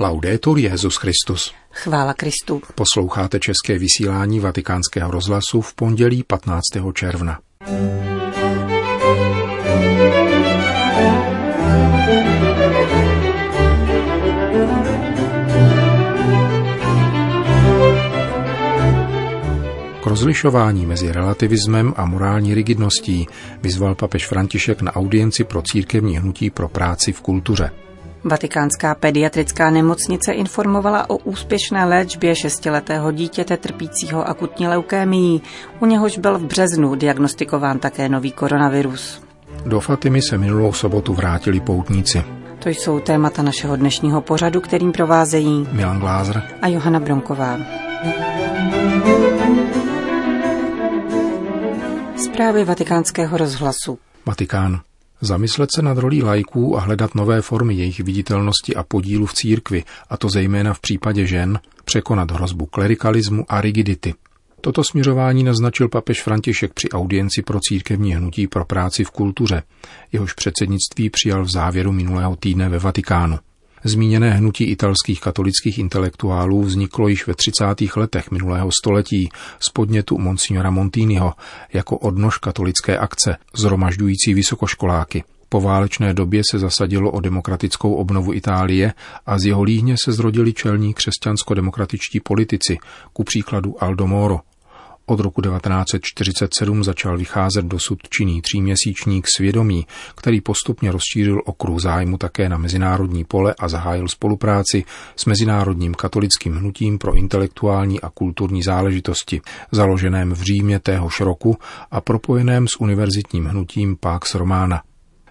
Laudetur Jezus Christus. Chvála Kristu. Posloucháte české vysílání Vatikánského rozhlasu v pondělí 15. června. K rozlišování mezi relativismem a morální rigidností vyzval papež František na audienci pro církevní hnutí pro práci v kultuře. Vatikánská pediatrická nemocnice informovala o úspěšné léčbě šestiletého dítěte trpícího akutní leukémií, u něhož byl v březnu diagnostikován také nový koronavirus. Do Fatimy se minulou sobotu vrátili poutníci. To jsou témata našeho dnešního pořadu, kterým provázejí Milan Glázer a Johana Bronková. Zprávy vatikánského rozhlasu. Vatikán. Zamyslet se nad rolí lajků a hledat nové formy jejich viditelnosti a podílu v církvi, a to zejména v případě žen, překonat hrozbu klerikalismu a rigidity. Toto směřování naznačil papež František při audienci pro církevní hnutí pro práci v kultuře. Jehož předsednictví přijal v závěru minulého týdne ve Vatikánu. Zmíněné hnutí italských katolických intelektuálů vzniklo již ve 30. letech minulého století z podnětu Monsignora Montiniho jako odnož katolické akce, zhromažďující vysokoškoláky. Po válečné době se zasadilo o demokratickou obnovu Itálie a z jeho líhně se zrodili čelní křesťansko-demokratičtí politici, ku příkladu Aldo Moro, od roku 1947 začal vycházet dosud činný tříměsíčník Svědomí, který postupně rozšířil okruh zájmu také na mezinárodní pole a zahájil spolupráci s Mezinárodním katolickým hnutím pro intelektuální a kulturní záležitosti, založeném v Římě téhož roku a propojeném s univerzitním hnutím Pax Romana.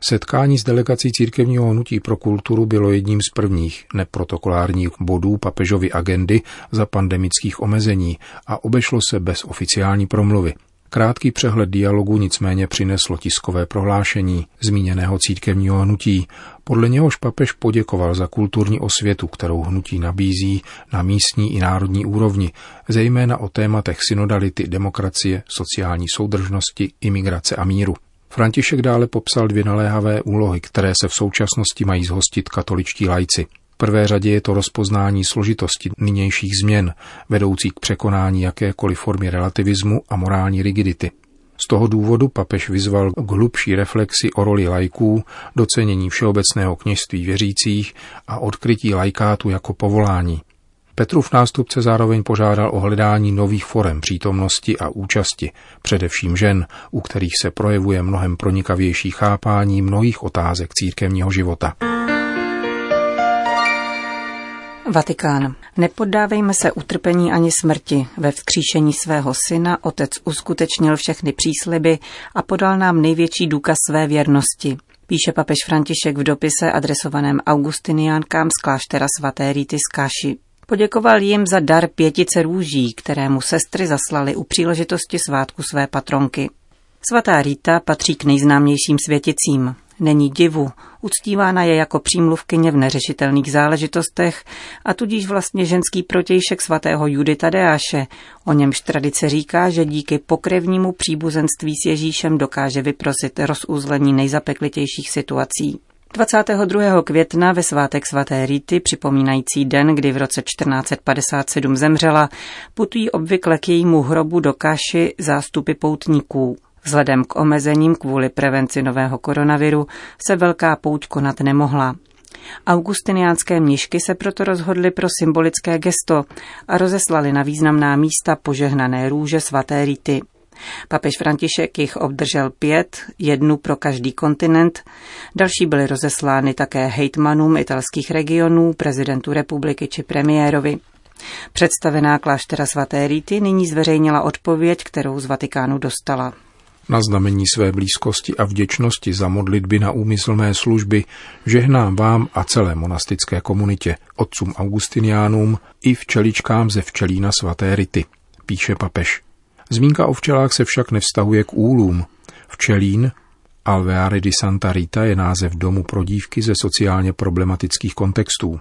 Setkání s delegací církevního hnutí pro kulturu bylo jedním z prvních neprotokolárních bodů papežovy agendy za pandemických omezení a obešlo se bez oficiální promluvy. Krátký přehled dialogu nicméně přineslo tiskové prohlášení zmíněného církevního hnutí, podle něhož papež poděkoval za kulturní osvětu, kterou hnutí nabízí na místní i národní úrovni, zejména o tématech synodality, demokracie, sociální soudržnosti, imigrace a míru. František dále popsal dvě naléhavé úlohy, které se v současnosti mají zhostit katoličtí lajci. V prvé řadě je to rozpoznání složitosti nynějších změn, vedoucí k překonání jakékoliv formy relativismu a morální rigidity. Z toho důvodu papež vyzval k hlubší reflexi o roli lajků, docenění všeobecného kněžství věřících a odkrytí lajkátu jako povolání. Petrův nástupce zároveň požádal o hledání nových forem přítomnosti a účasti, především žen, u kterých se projevuje mnohem pronikavější chápání mnohých otázek církevního života. Vatikán. Nepoddávejme se utrpení ani smrti. Ve vzkříšení svého syna otec uskutečnil všechny přísliby a podal nám největší důkaz své věrnosti. Píše papež František v dopise adresovaném Augustiniánkám z kláštera svaté Rity z Káši. Poděkoval jim za dar pětice růží, které mu sestry zaslali u příležitosti svátku své patronky. Svatá Rita patří k nejznámějším světicím. Není divu, uctívána je jako přímluvkyně v neřešitelných záležitostech a tudíž vlastně ženský protějšek svatého Judy Tadeáše, o němž tradice říká, že díky pokrevnímu příbuzenství s Ježíšem dokáže vyprosit rozuzlení nejzapeklitějších situací. 22. května ve svátek svaté Rity, připomínající den, kdy v roce 1457 zemřela, putují obvykle k jejímu hrobu do Kaši zástupy poutníků. Vzhledem k omezením kvůli prevenci nového koronaviru se velká pouť konat nemohla. Augustiniánské mnišky se proto rozhodly pro symbolické gesto a rozeslali na významná místa požehnané růže svaté Rity. Papež František jich obdržel pět, jednu pro každý kontinent. Další byly rozeslány také hejtmanům italských regionů, prezidentu republiky či premiérovi. Představená kláštera svaté Rity nyní zveřejnila odpověď, kterou z Vatikánu dostala. Na znamení své blízkosti a vděčnosti za modlitby na úmyslné služby žehnám vám a celé monastické komunitě, otcům Augustiniánům i včeličkám ze včelína svaté Rity, píše papež. Zmínka o včelách se však nevztahuje k úlům. Včelín, Alveare di Santa Rita je název domu pro dívky ze sociálně problematických kontextů.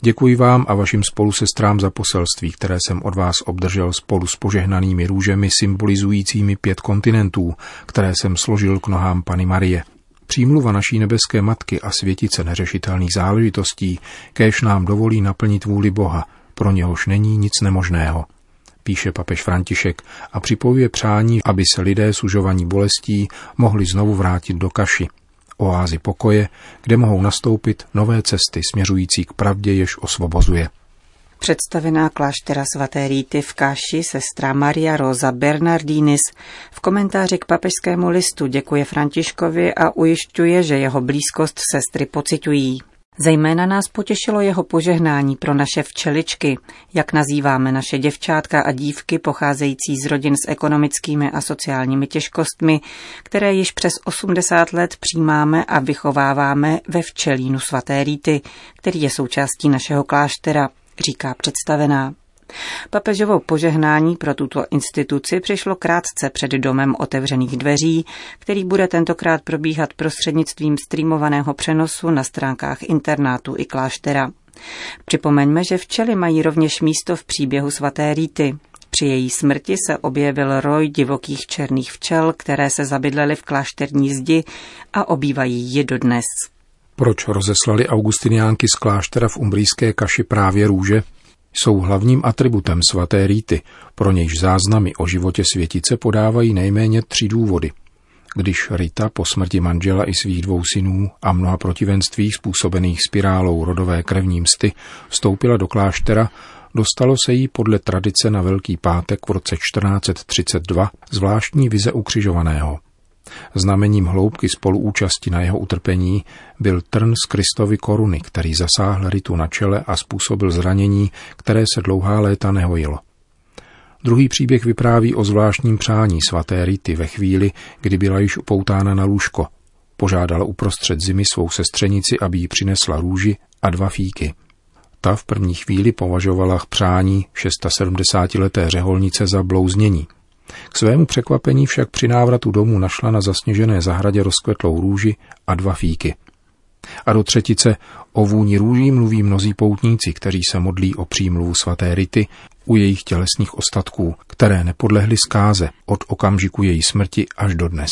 Děkuji vám a vašim spolusestrám za poselství, které jsem od vás obdržel spolu s požehnanými růžemi symbolizujícími pět kontinentů, které jsem složil k nohám Pany Marie. Přímluva naší nebeské matky a světice neřešitelných záležitostí, kéž nám dovolí naplnit vůli Boha, pro něhož není nic nemožného. Píše papež František a připojuje přání, aby se lidé sužovaní bolestí mohli znovu vrátit do kaši, oázy pokoje, kde mohou nastoupit nové cesty směřující k pravdě, jež osvobozuje. Představená kláštera svaté Ríty v Káši sestra Maria Rosa Bernardinis v komentáři k papežskému listu děkuje Františkovi a ujišťuje, že jeho blízkost sestry pocitují. Zejména nás potěšilo jeho požehnání pro naše včeličky, jak nazýváme naše děvčátka a dívky pocházející z rodin s ekonomickými a sociálními těžkostmi, které již přes 80 let přijímáme a vychováváme ve včelínu svaté Ríty, který je součástí našeho kláštera, říká představená. Papežovou požehnání pro tuto instituci přišlo krátce před domem otevřených dveří, který bude tentokrát probíhat prostřednictvím streamovaného přenosu na stránkách internátu i kláštera. Připomeňme, že včely mají rovněž místo v příběhu svaté Ríty. Při její smrti se objevil roj divokých černých včel, které se zabydlely v klášterní zdi a obývají ji dodnes. Proč rozeslali augustiniánky z kláštera v umbrijské kaši právě růže? Jsou hlavním atributem svaté rýty, pro nějž záznamy o životě světice podávají nejméně tři důvody. Když Rita po smrti manžela i svých dvou synů a mnoha protivenství způsobených spirálou rodové krevní msty vstoupila do kláštera, dostalo se jí podle tradice na Velký pátek v roce 1432 zvláštní vize ukřižovaného – Znamením hloubky spoluúčasti na jeho utrpení byl trn z Kristovy koruny, který zasáhl Ritu na čele a způsobil zranění, které se dlouhá léta nehojilo. Druhý příběh vypráví o zvláštním přání svaté Rity ve chvíli, kdy byla již upoutána na lůžko. Požádala uprostřed zimy svou sestřenici, aby jí přinesla růži a dva fíky. Ta v první chvíli považovala přání 670-leté řeholnice za blouznění – k svému překvapení však při návratu domů našla na zasněžené zahradě rozkvetlou růži a dva fíky. A do třetice o vůni růží mluví mnozí poutníci, kteří se modlí o přímluvu svaté Rity u jejich tělesných ostatků, které nepodlehly zkáze od okamžiku její smrti až do dnes.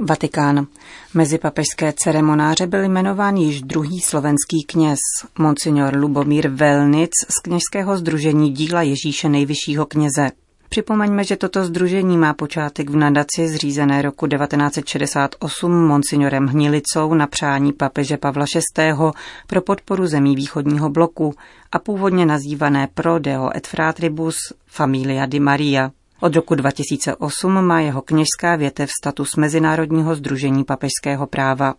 Vatikán. Mezi papežské ceremonáře byl jmenován již druhý slovenský kněz, monsignor Lubomír Velnic z kněžského združení díla Ježíše nejvyššího kněze. Připomeňme, že toto združení má počátek v nadaci zřízené roku 1968 monsignorem Hnilicou na přání papeže Pavla VI. pro podporu zemí východního bloku a původně nazývané Pro Deo et Fratribus Familia di Maria. Od roku 2008 má jeho kněžská větev status Mezinárodního združení papežského práva.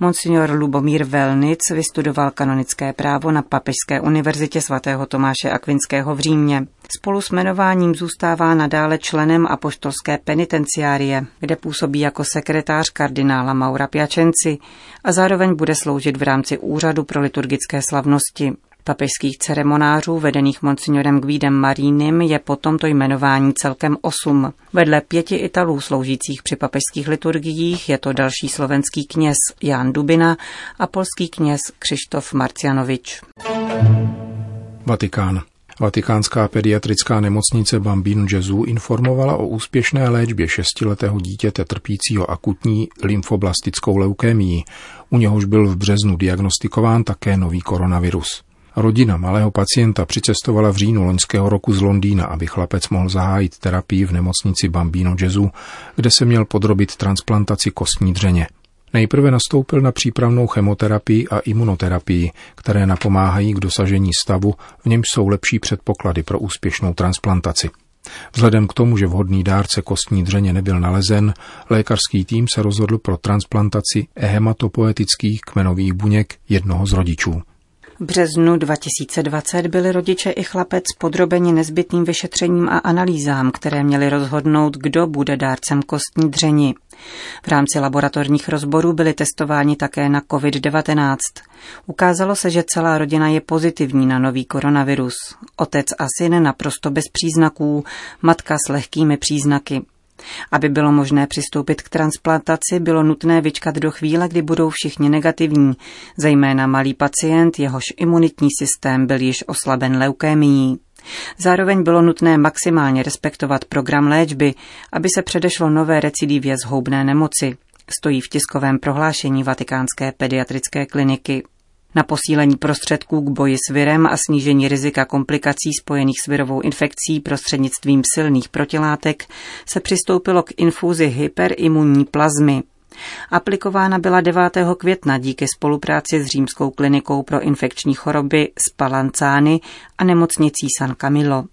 Monsignor Lubomír Velnic vystudoval kanonické právo na Papežské univerzitě svatého Tomáše Akvinského v Římě. Spolu s jmenováním zůstává nadále členem apoštolské penitenciárie, kde působí jako sekretář kardinála Maura Piacenci a zároveň bude sloužit v rámci Úřadu pro liturgické slavnosti. Papežských ceremonářů vedených monsignorem Guidem Marínem je po tomto jmenování celkem osm. Vedle pěti Italů sloužících při papežských liturgiích je to další slovenský kněz Jan Dubina a polský kněz Křištof Marcianovič. Vatikán. Vatikánská pediatrická nemocnice Bambino Gesù informovala o úspěšné léčbě šestiletého dítěte trpícího akutní lymfoblastickou leukémií. U něhož byl v březnu diagnostikován také nový koronavirus. Rodina malého pacienta přicestovala v říjnu loňského roku z Londýna, aby chlapec mohl zahájit terapii v nemocnici Bambino Gesù, kde se měl podrobit transplantaci kostní dřeně. Nejprve nastoupil na přípravnou chemoterapii a imunoterapii, které napomáhají k dosažení stavu, v němž jsou lepší předpoklady pro úspěšnou transplantaci. Vzhledem k tomu, že vhodný dárce kostní dřeně nebyl nalezen, lékařský tým se rozhodl pro transplantaci ehematopoetických kmenových buněk jednoho z rodičů. Březnu 2020 byli rodiče i chlapec podrobeni nezbytným vyšetřením a analýzám, které měly rozhodnout, kdo bude dárcem kostní dřeni. V rámci laboratorních rozborů byli testováni také na COVID-19. Ukázalo se, že celá rodina je pozitivní na nový koronavirus. Otec a syn naprosto bez příznaků, matka s lehkými příznaky. Aby bylo možné přistoupit k transplantaci, bylo nutné vyčkat do chvíle, kdy budou všichni negativní, zejména malý pacient, jehož imunitní systém byl již oslaben leukémií. Zároveň bylo nutné maximálně respektovat program léčby, aby se předešlo nové recidivě zhoubné nemoci, stojí v tiskovém prohlášení Vatikánské pediatrické kliniky. Na posílení prostředků k boji s virem a snížení rizika komplikací spojených s virovou infekcí prostřednictvím silných protilátek se přistoupilo k infuzi hyperimunní plazmy. Aplikována byla 9. května díky spolupráci s Římskou klinikou pro infekční choroby Spallanzani a nemocnicí San Camillo.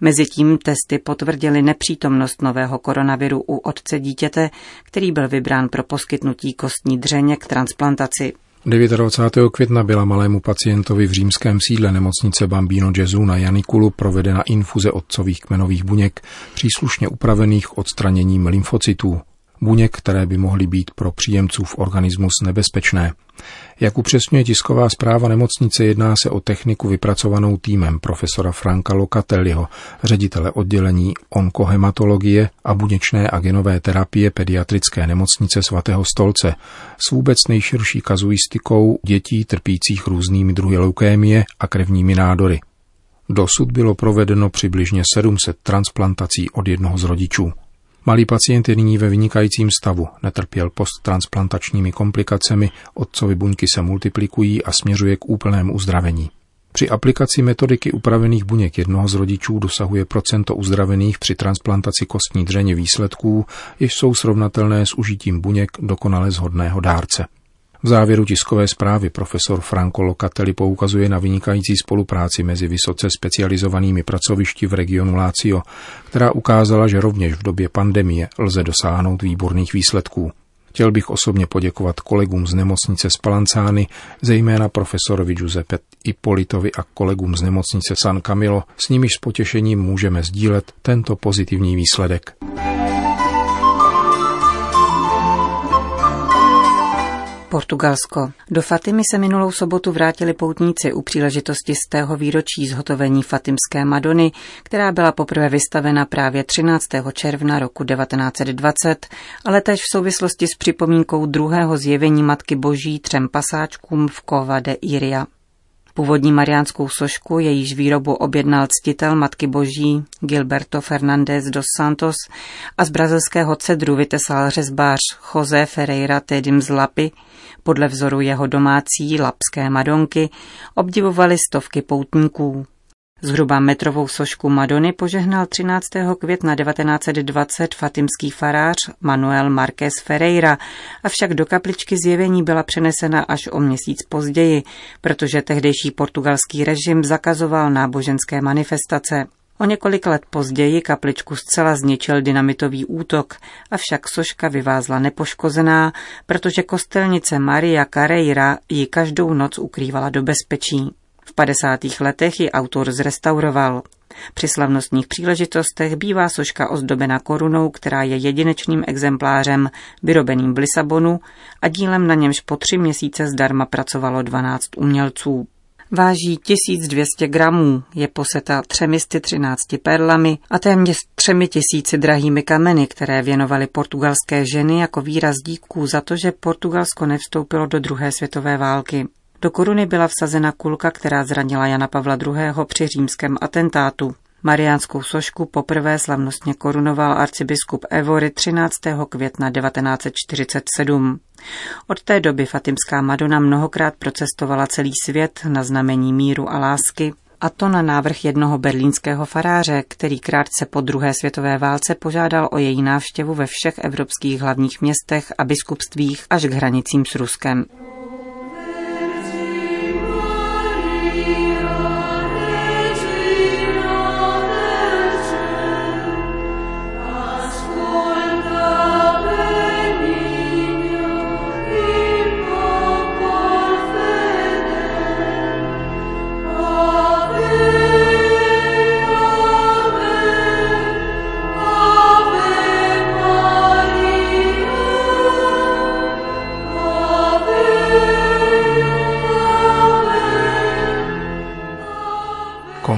Mezitím testy potvrdily nepřítomnost nového koronaviru u otce dítěte, který byl vybrán pro poskytnutí kostní dřeně k transplantaci. 29. května byla malému pacientovi v římském sídle nemocnice Bambino Gesù na Janikulu provedena infuze otcových kmenových buněk, příslušně upravených odstraněním lymfocytů buněk, které by mohly být pro příjemců v organismus nebezpečné. Jak upřesňuje tisková zpráva nemocnice, jedná se o techniku vypracovanou týmem profesora Franka Locatelliho, ředitele oddělení onkohematologie a buněčné a genové terapie pediatrické nemocnice svatého stolce s vůbec nejširší kazuistikou dětí trpících různými druhy leukémie a krevními nádory. Dosud bylo provedeno přibližně 700 transplantací od jednoho z rodičů. Malý pacient je nyní ve vynikajícím stavu, netrpěl posttransplantačními komplikacemi, otcovi buňky se multiplikují a směřuje k úplnému uzdravení. Při aplikaci metodiky upravených buněk jednoho z rodičů dosahuje procento uzdravených při transplantaci kostní dřeně výsledků, jež jsou srovnatelné s užitím buněk dokonale zhodného dárce. V závěru tiskové zprávy profesor Franco Locatelli poukazuje na vynikající spolupráci mezi vysoce specializovanými pracovišti v regionu Lácio, která ukázala, že rovněž v době pandemie lze dosáhnout výborných výsledků. Chtěl bych osobně poděkovat kolegům z nemocnice Spalancány, zejména profesorovi Giuseppe Ipolitovi a kolegům z nemocnice San Camilo, s nimiž s potěšením můžeme sdílet tento pozitivní výsledek. Portugalsko. Do Fatimy se minulou sobotu vrátili poutníci u příležitosti z tého výročí zhotovení Fatimské Madony, která byla poprvé vystavena právě 13. června roku 1920, ale tež v souvislosti s připomínkou druhého zjevení Matky Boží třem pasáčkům v Cova de Iria. Původní mariánskou sošku, jejíž výrobu objednal ctitel Matky Boží Gilberto Fernández dos Santos a z brazilského cedru vytesal řezbář José Ferreira Tedim z Lapy, podle vzoru jeho domácí lapské Madonky, obdivovali stovky poutníků. Zhruba metrovou sošku Madony požehnal 13. května 1920 fatimský farář Manuel Marquez Ferreira, avšak do kapličky zjevení byla přenesena až o měsíc později, protože tehdejší portugalský režim zakazoval náboženské manifestace. O několik let později kapličku zcela zničil dynamitový útok, avšak soška vyvázla nepoškozená, protože kostelnice Maria Carreira ji každou noc ukrývala do bezpečí. V 50. letech ji autor zrestauroval. Při slavnostních příležitostech bývá soška ozdobena korunou, která je jedinečným exemplářem vyrobeným v Lisabonu a dílem na němž po tři měsíce zdarma pracovalo 12 umělců. Váží 1200 gramů, je poseta 313 perlami a téměř třemi tisíci drahými kameny, které věnovaly portugalské ženy jako výraz díků za to, že Portugalsko nevstoupilo do druhé světové války. Do koruny byla vsazena kulka, která zranila Jana Pavla II. při římském atentátu. Mariánskou sošku poprvé slavnostně korunoval arcibiskup Evory 13. května 1947. Od té doby Fatimská Madonna mnohokrát procestovala celý svět na znamení míru a lásky, a to na návrh jednoho berlínského faráře, který krátce po druhé světové válce požádal o její návštěvu ve všech evropských hlavních městech a biskupstvích až k hranicím s Ruskem.